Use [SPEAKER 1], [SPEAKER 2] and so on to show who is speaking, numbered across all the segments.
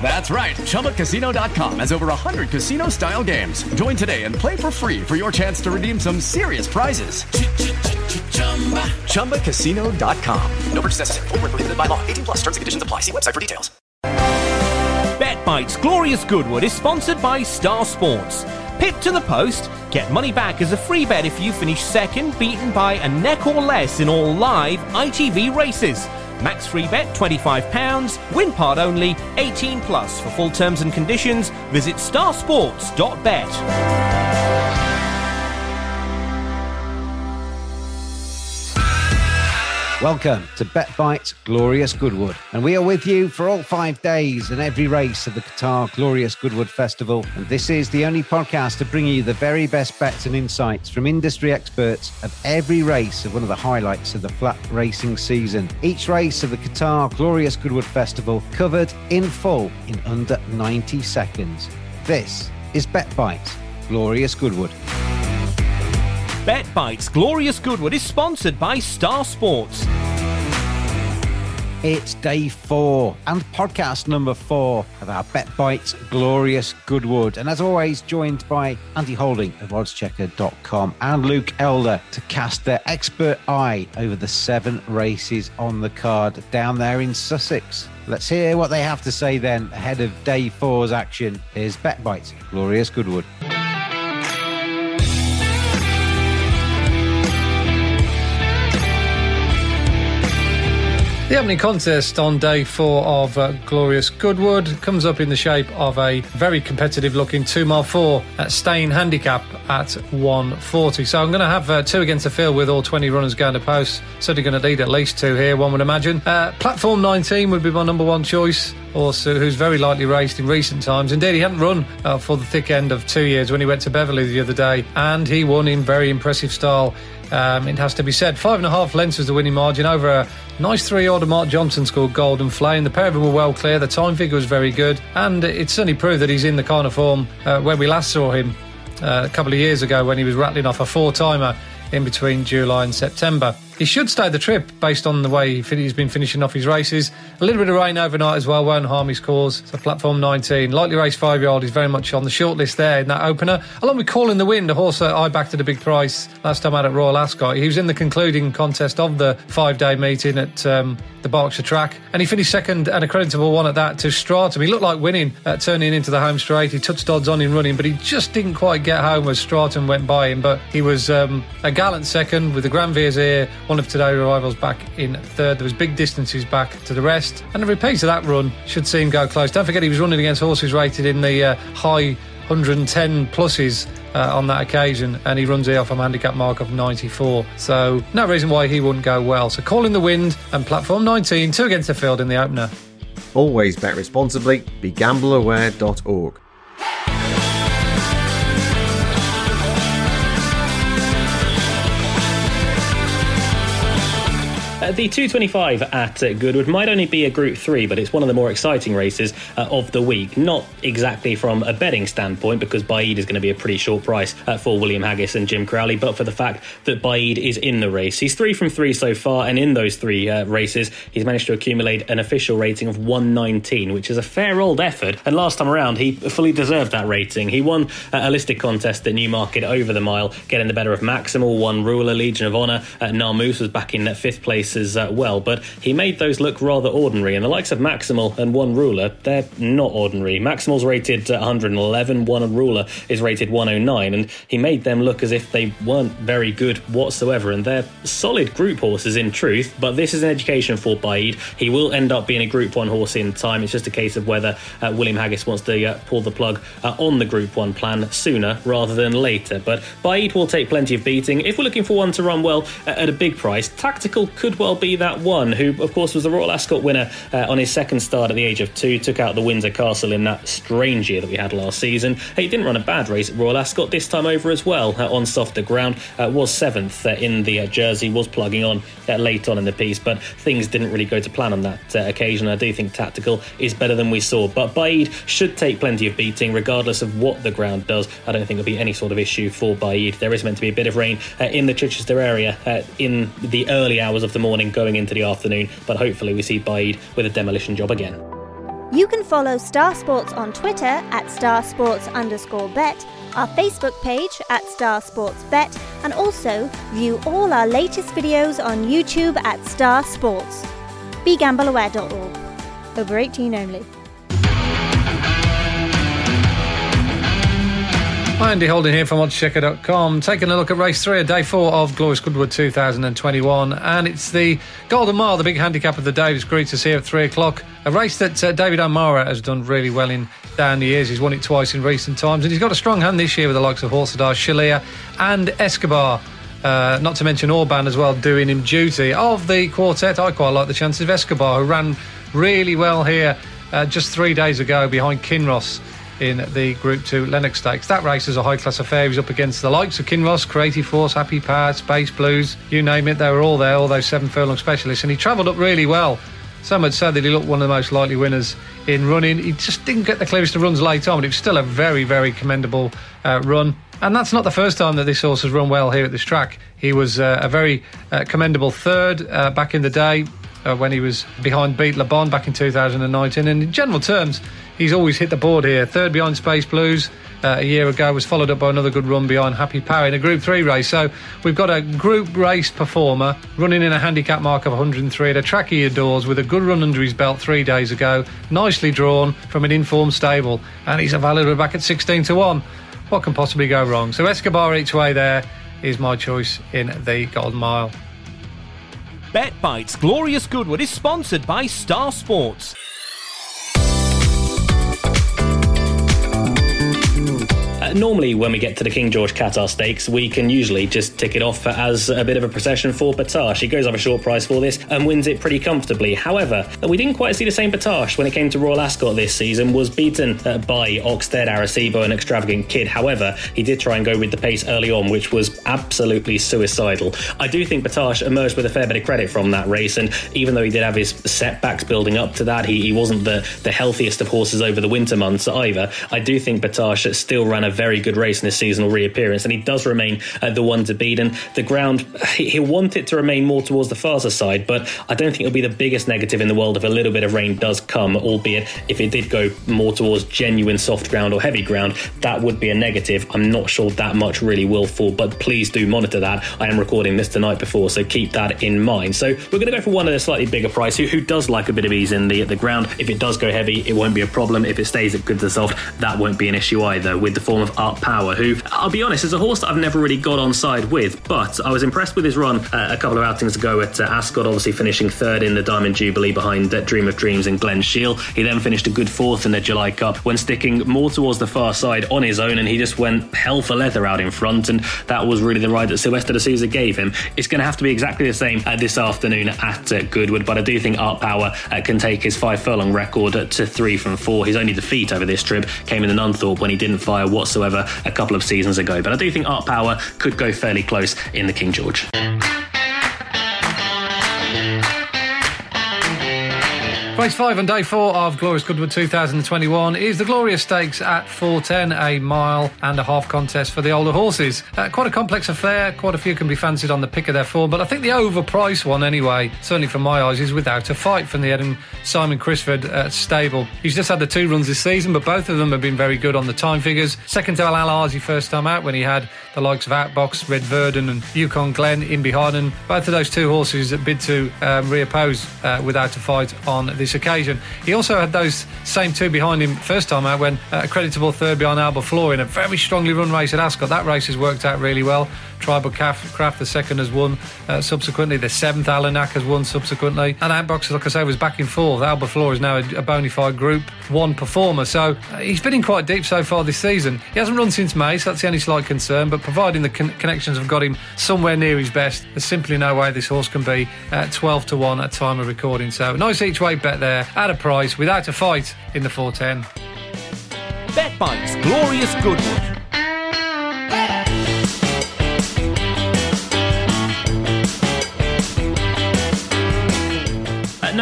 [SPEAKER 1] That's right. ChumbaCasino.com has over 100 casino style games. Join today and play for free for your chance to redeem some serious prizes. ChumbaCasino.com. No purchase necessary. Full prohibited by law. 18 plus terms and conditions apply. See website for details.
[SPEAKER 2] BetBite's Glorious Goodwood is sponsored by Star Sports. Pipped to the post, get money back as a free bet if you finish second, beaten by a neck or less in all live ITV races. Max free bet £25. Win part only 18 plus. For full terms and conditions, visit starsports.bet.
[SPEAKER 3] Welcome to BetBite's Glorious Goodwood, and we are with you for all five days and every race of the Qatar Glorious Goodwood Festival. And this is the only podcast to bring you the very best bets and insights from industry experts of every race of one of the highlights of the flat racing season. Each race of the Qatar Glorious Goodwood Festival covered in full in under 90 seconds. This is BetBite Glorious Goodwood.
[SPEAKER 2] BetBite's Glorious Goodwood is sponsored by Star Sports.
[SPEAKER 3] It's day four and podcast number four of our Bet Bites Glorious Goodwood. And as always, joined by Andy Holding of oddschecker.com and Luke Elder to cast their expert eye over the seven races on the card down there in Sussex. Let's hear what they have to say then ahead of day four's action. Here's Bet Bites Glorious Goodwood.
[SPEAKER 4] The opening contest on day four of uh, Glorious Goodwood comes up in the shape of a very competitive looking 2 mile 4 at Staying Handicap at 140. So I'm going to have uh, two against the field with all 20 runners going to post. Certainly going to need at least two here, one would imagine. Uh, platform 19 would be my number one choice. Also, who's very lightly raced in recent times. Indeed, he hadn't run uh, for the thick end of two years when he went to Beverley the other day, and he won in very impressive style um, it has to be said. Five and a half lengths was the winning margin over a nice three order Mark Johnston scored Golden Flame. The pair of them were well clear. The time figure was very good. And it certainly proved that he's in the kind of form uh, when we last saw him uh, a couple of years ago when he was rattling off a four timer in between July and September. He should stay the trip based on the way he's been finishing off his races. A little bit of rain overnight as well won't harm his cause. So platform 19, lightly race five year old is very much on the short list there in that opener. Along with Calling the Wind, a horse that I backed at a big price last time out at Royal Ascot. He was in the concluding contest of the five day meeting at um, the Berkshire track and he finished second and a creditable one at that to Stratum. He looked like winning at turning into the home straight. He touched odds on in running, but he just didn't quite get home as Stratum went by him. But he was um, a gallant second with the Grand Vizier one of today's rivals back in third. There was big distances back to the rest, and a repeat of that run should see him go close. Don't forget he was running against horses rated in the uh, high 110 pluses uh, on that occasion, and he runs here off a handicap mark of 94. So no reason why he wouldn't go well. So calling the wind and platform 19, two against the field in the opener.
[SPEAKER 5] Always bet responsibly. BeGambleAware.org.
[SPEAKER 6] Uh, the 225 at uh, Goodwood might only be a Group 3, but it's one of the more exciting races uh, of the week. Not exactly from a betting standpoint, because Baaeed is going to be a pretty short price uh, for William Haggas and Jim Crowley, but for the fact that Baaeed is in the race. He's three from three so far, and in those three uh, races, he's managed to accumulate an official rating of 119, which is a fair old effort. And last time around, he fully deserved that rating. He won a listed contest at Newmarket over the mile, getting the better of Maximal, One Ruler, Legion of Honour. Uh, Naamoos was back in fifth place uh, well, but he made those look rather ordinary. And the likes of Maximal and one ruler, they're not ordinary. Maximal's rated 111, one ruler is rated 109, and he made them look as if they weren't very good whatsoever. And they're solid group horses in truth, but this is an education for Baaeed. He will end up being a Group 1 horse in time. It's just a case of whether uh, William Haggas wants to uh, pull the plug uh, on the Group 1 plan sooner rather than later. But Baaeed will take plenty of beating. If we're looking for one to run well uh, at a big price, Tactical could well be that one, who, of course, was the Royal Ascot winner uh, on his second start at the age of two, took out the Windsor Castle in that strange year that we had last season. He didn't run a bad race at Royal Ascot this time over as well uh, on softer ground, was seventh in the jersey, was plugging on late on in the piece, but things didn't really go to plan on that occasion. I do think Tactical is better than we saw, but Baaeed should take plenty of beating regardless of what the ground does. I don't think there'll be any sort of issue for Baaeed. There is meant to be a bit of rain uh, in the Chichester area uh, in the early hours of the morning going into the afternoon, but hopefully we see Baaeed with a demolition job again.
[SPEAKER 7] You can follow Star Sports on Twitter at Star Sports underscore bet, our Facebook page at Star Sports Bet, and also view all our latest videos on YouTube at Star Sports. BeGambleAware.org. Over 18 only.
[SPEAKER 4] Andy Holding here from oddschecker.com. Taking a look at race three, day four of Glorious Goodwood 2021. And it's the Golden Mile, the big handicap of the day. It's great to see at three o'clock. A race that uh, David O'Meara has done really well in down the years. He's won it twice in recent times. And he's got a strong hand this year with the likes of Horsadar, Shalia, and Escobar. Uh, not to mention Orbaan as well, doing him duty. Of the quartet, I quite like the chances of Escobar, who ran really well here uh, just three days ago behind Kinross in the Group 2 Lennox Stakes. That race is a high class affair. He's up against the likes of Kinross, Creative Force, Happy Power, Space Blues, you name it, they were all there, all those seven furlong specialists, and he travelled up really well. Some had said that he looked one of the most likely winners in running. He just didn't get the clearest of runs late on, but it was still a very, very commendable uh, run. And that's not the first time that this horse has run well here at this track. He was uh, a very uh, commendable third uh, back in the day uh, when he was behind Beat Le Bon back in 2019. And in general terms, he's always hit the board here. Third behind Space Blues uh, a year ago was followed up by another good run behind Happy Power in a Group 3 race. So we've got a group race performer running in a handicap mark of 103 at a track he adores with a good run under his belt three days ago. Nicely drawn from an informed stable. And he's available back at 16 to 1. What can possibly go wrong? So Escobar each way there is my choice in the Golden Mile.
[SPEAKER 2] Bet Bites Glorious Goodwood is sponsored by Star Sports.
[SPEAKER 6] Normally, when we get to the King George Qatar Stakes, we can usually just tick it off as a bit of a procession for Battaash. He goes off a short price for this and wins it pretty comfortably. However, we didn't quite see the same Battaash when it came to Royal Ascot this season. Was beaten uh, by Oxted, Arecibo, and Extravagant Kid. However, he did try and go with the pace early on, which was absolutely suicidal. I do think Battaash emerged with a fair bit of credit from that race, and even though he did have his setbacks building up to that, he, he wasn't the, the healthiest of horses over the winter months either. I do think Battaash still ran a very good race in his seasonal reappearance, and he does remain uh, the one to beat. And the ground, he'll want it to remain more towards the faster side, but I don't think it'll be the biggest negative in the world if a little bit of rain does come, albeit if it did go more towards genuine soft ground or heavy ground, that would be a negative. I'm not sure that much really will fall, but please do monitor that. I am recording this tonight before, so keep that in mind. So we're going to go for one at a slightly bigger price who, who does like a bit of ease in the, the ground. If it does go heavy, it won't be a problem. If it stays at good to soft, that won't be an issue either with the form of Art Power, who, I'll be honest, is a horse that I've never really got on side with, but I was impressed with his run uh, a couple of outings ago at uh, Ascot, obviously finishing third in the Diamond Jubilee behind uh, Dream of Dreams and Glen Shiel. He then finished a good fourth in the July Cup when sticking more towards the far side on his own, and he just went hell for leather out in front, and that was really the ride that Silvestre de Sousa gave him. It's going to have to be exactly the same uh, this afternoon at uh, Goodwood, but I do think Art Power uh, can take his five furlong record to three from four. His only defeat over this trip came in the Nunthorpe when he didn't fire whatsoever a couple of seasons ago. But I do think Art Power could go fairly close in the King George.
[SPEAKER 4] Race five and day four of Glorious Goodwood 2021 is the Glorious Stakes at 410, a mile and a half contest for the older horses. Uh, quite a complex affair, quite a few can be fancied on the pick of their form, but I think the overpriced one, anyway, certainly from my eyes, is without a fight from the Adam Simon Crisford uh, stable. He's just had the two runs this season, but both of them have been very good on the time figures. Second to Al Alazi first time out when he had the likes of Outbox, Red Verdon, and Euchen Glen in behind, and both of those two horses that bid to um, reoppose uh, without a fight on this occasion. He also had those same two behind him first time out when uh, a creditable third behind Alba Floor in a very strongly run race at Ascot. That race has worked out really well. Tribal Craft, the second, has won uh, subsequently. The seventh, Alanak, has won subsequently. And Outbox, like I say, was back in fourth. Alba Floor is now a, a bona fide Group 1 performer. So uh, he's been in quite deep so far this season. He hasn't run since May, so that's the only slight concern. But providing the con- connections have got him somewhere near his best, there's simply no way this horse can be at 12 to 1 at time of recording. So nice each way bet there at a price without a fight in the 410.
[SPEAKER 2] Bet Bites Glorious Goodwood.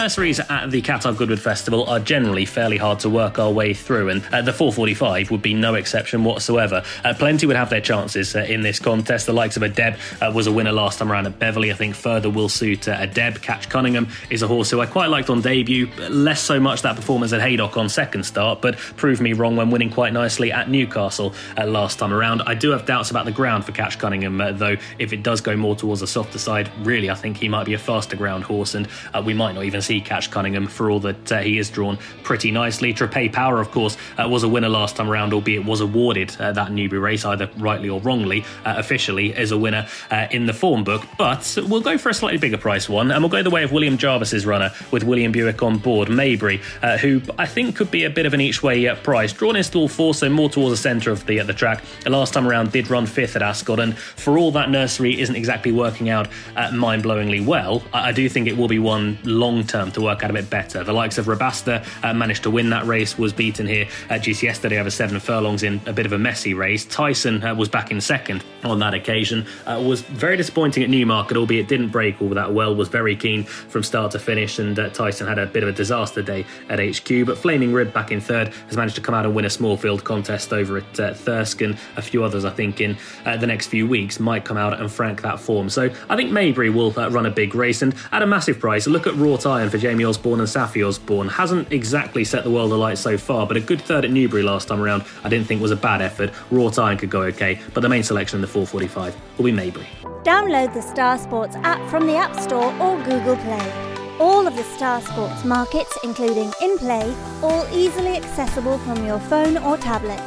[SPEAKER 6] Nurseries at the Qatar Goodwood Festival are generally fairly hard to work our way through, and uh, the 445 would be no exception whatsoever. Uh, plenty would have their chances uh, in this contest. The likes of Adeb uh, was a winner last time around at Beverley. I think further will suit uh, Adeb. Catch Cunningham is a horse who I quite liked on debut, less so much that performance at Haydock on second start, but proved me wrong when winning quite nicely at Newcastle uh, last time around. I do have doubts about the ground for Catch Cunningham, though, if it does go more towards the softer side, really, I think he might be a faster ground horse, and we might not even see Catch Cunningham for all that uh, he is drawn pretty nicely. Trepay Power, of course, uh, was a winner last time around, albeit was awarded uh, that newbie race, either rightly or wrongly, uh, officially as a winner uh, in the form book. But we'll go for a slightly bigger price one, and we'll go the way of William Jarvis's runner with William Buick on board, Maybury, uh, who I think could be a bit of an each way price. Drawn in stall four, so more towards the centre of the, the track. last time around did run fifth at Ascot, and for all that nursery isn't exactly working out mind blowingly well, I, I do think it will be one long term to work out a bit better. The likes of Rabasta uh, managed to win that race, was beaten here at GC yesterday over seven furlongs in a bit of a messy race. Tyson uh, was back in second on that occasion. Uh, was very disappointing at Newmarket, albeit didn't break all that well. Was very keen from start to finish, and uh, Tyson had a bit of a disaster day at HQ. But Flaming Rib back in third has managed to come out and win a small field contest over at uh, and a few others I think in uh, the next few weeks might come out and frank that form. So I think Maybury will run a big race, and at a massive price. Look at Wrought Iron for Jamie Osborne and Saffie Osborne. Hasn't exactly set the world alight so far, but a good third at Newbury last time around I didn't think was a bad effort. Wrought Iron could go okay, but the main selection in the 445 will be Maybury.
[SPEAKER 7] Download the Star Sports app from the App Store or Google Play. All of the Star Sports markets, including in play, all easily accessible from your phone or tablet.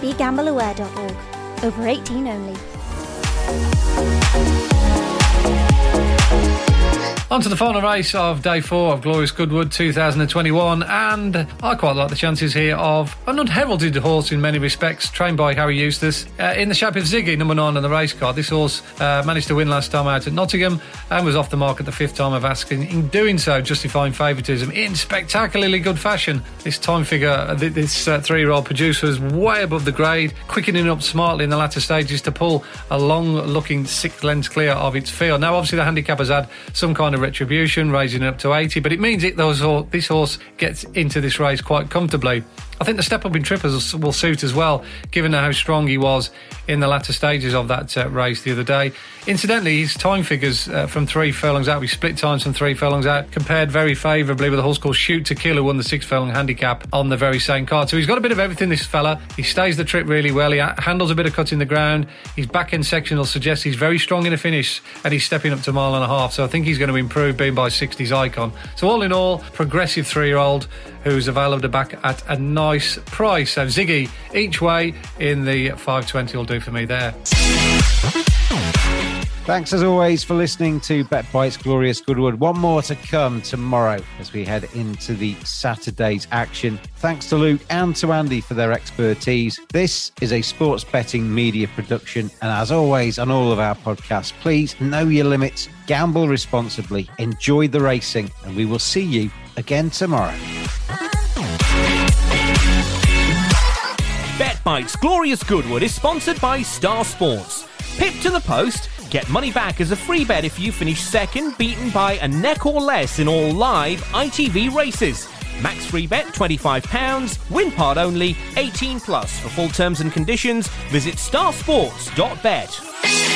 [SPEAKER 7] BeGambleAware.org. Over 18 only.
[SPEAKER 4] On to the final race of day four of Glorious Goodwood 2021, and I quite like the chances here of an unheralded horse in many respects, trained by Harry Eustace, uh, in the shape of Ziggy, number nine on the race card. This horse uh, managed to win last time out at Nottingham and was off the mark at the fifth time of asking. In doing so, justifying favouritism in spectacularly good fashion. This time figure, uh, this uh, three year old producer was way above the grade, quickening up smartly in the latter stages to pull a long looking six lengths clear of its field. Now, obviously, the handicap has had some kind of of retribution, raising it up to 80, but it means it, those, this horse gets into this race quite comfortably. I think the step up in trippers will suit as well, given how strong he was in the latter stages of that uh, race the other day. Incidentally, his time figures uh, from three furlongs out, we split times from three furlongs out, compared very favourably with a horse called Shoot to Kill, who won the six furlong handicap on the very same card. So he's got a bit of everything, this fella. He stays the trip really well. He handles a bit of cutting the ground. His back end section will suggest he's very strong in a finish, and he's stepping up to a mile and a half. So I think he's going to improve being by 60s icon. So all in all, progressive three year old who's available to back at a nice price. So Ziggy, each way in the 520 will do for me there.
[SPEAKER 3] Thanks as always for listening to Bet Bites Glorious Goodwood. One more to come tomorrow as we head into the Saturday's action. Thanks to Luke and to Andy for their expertise. This is a sports betting media production. And as always on all of our podcasts, please know your limits, gamble responsibly, enjoy the racing, and we will see you again tomorrow.
[SPEAKER 2] Bet Bites Glorious Goodwood is sponsored by Star Sports. Pip to the post Get money back as a free bet if you finish second, beaten by a neck or less in all live ITV races. Max free bet £25, win part only, 18 plus. For full terms and conditions, visit starsports.bet.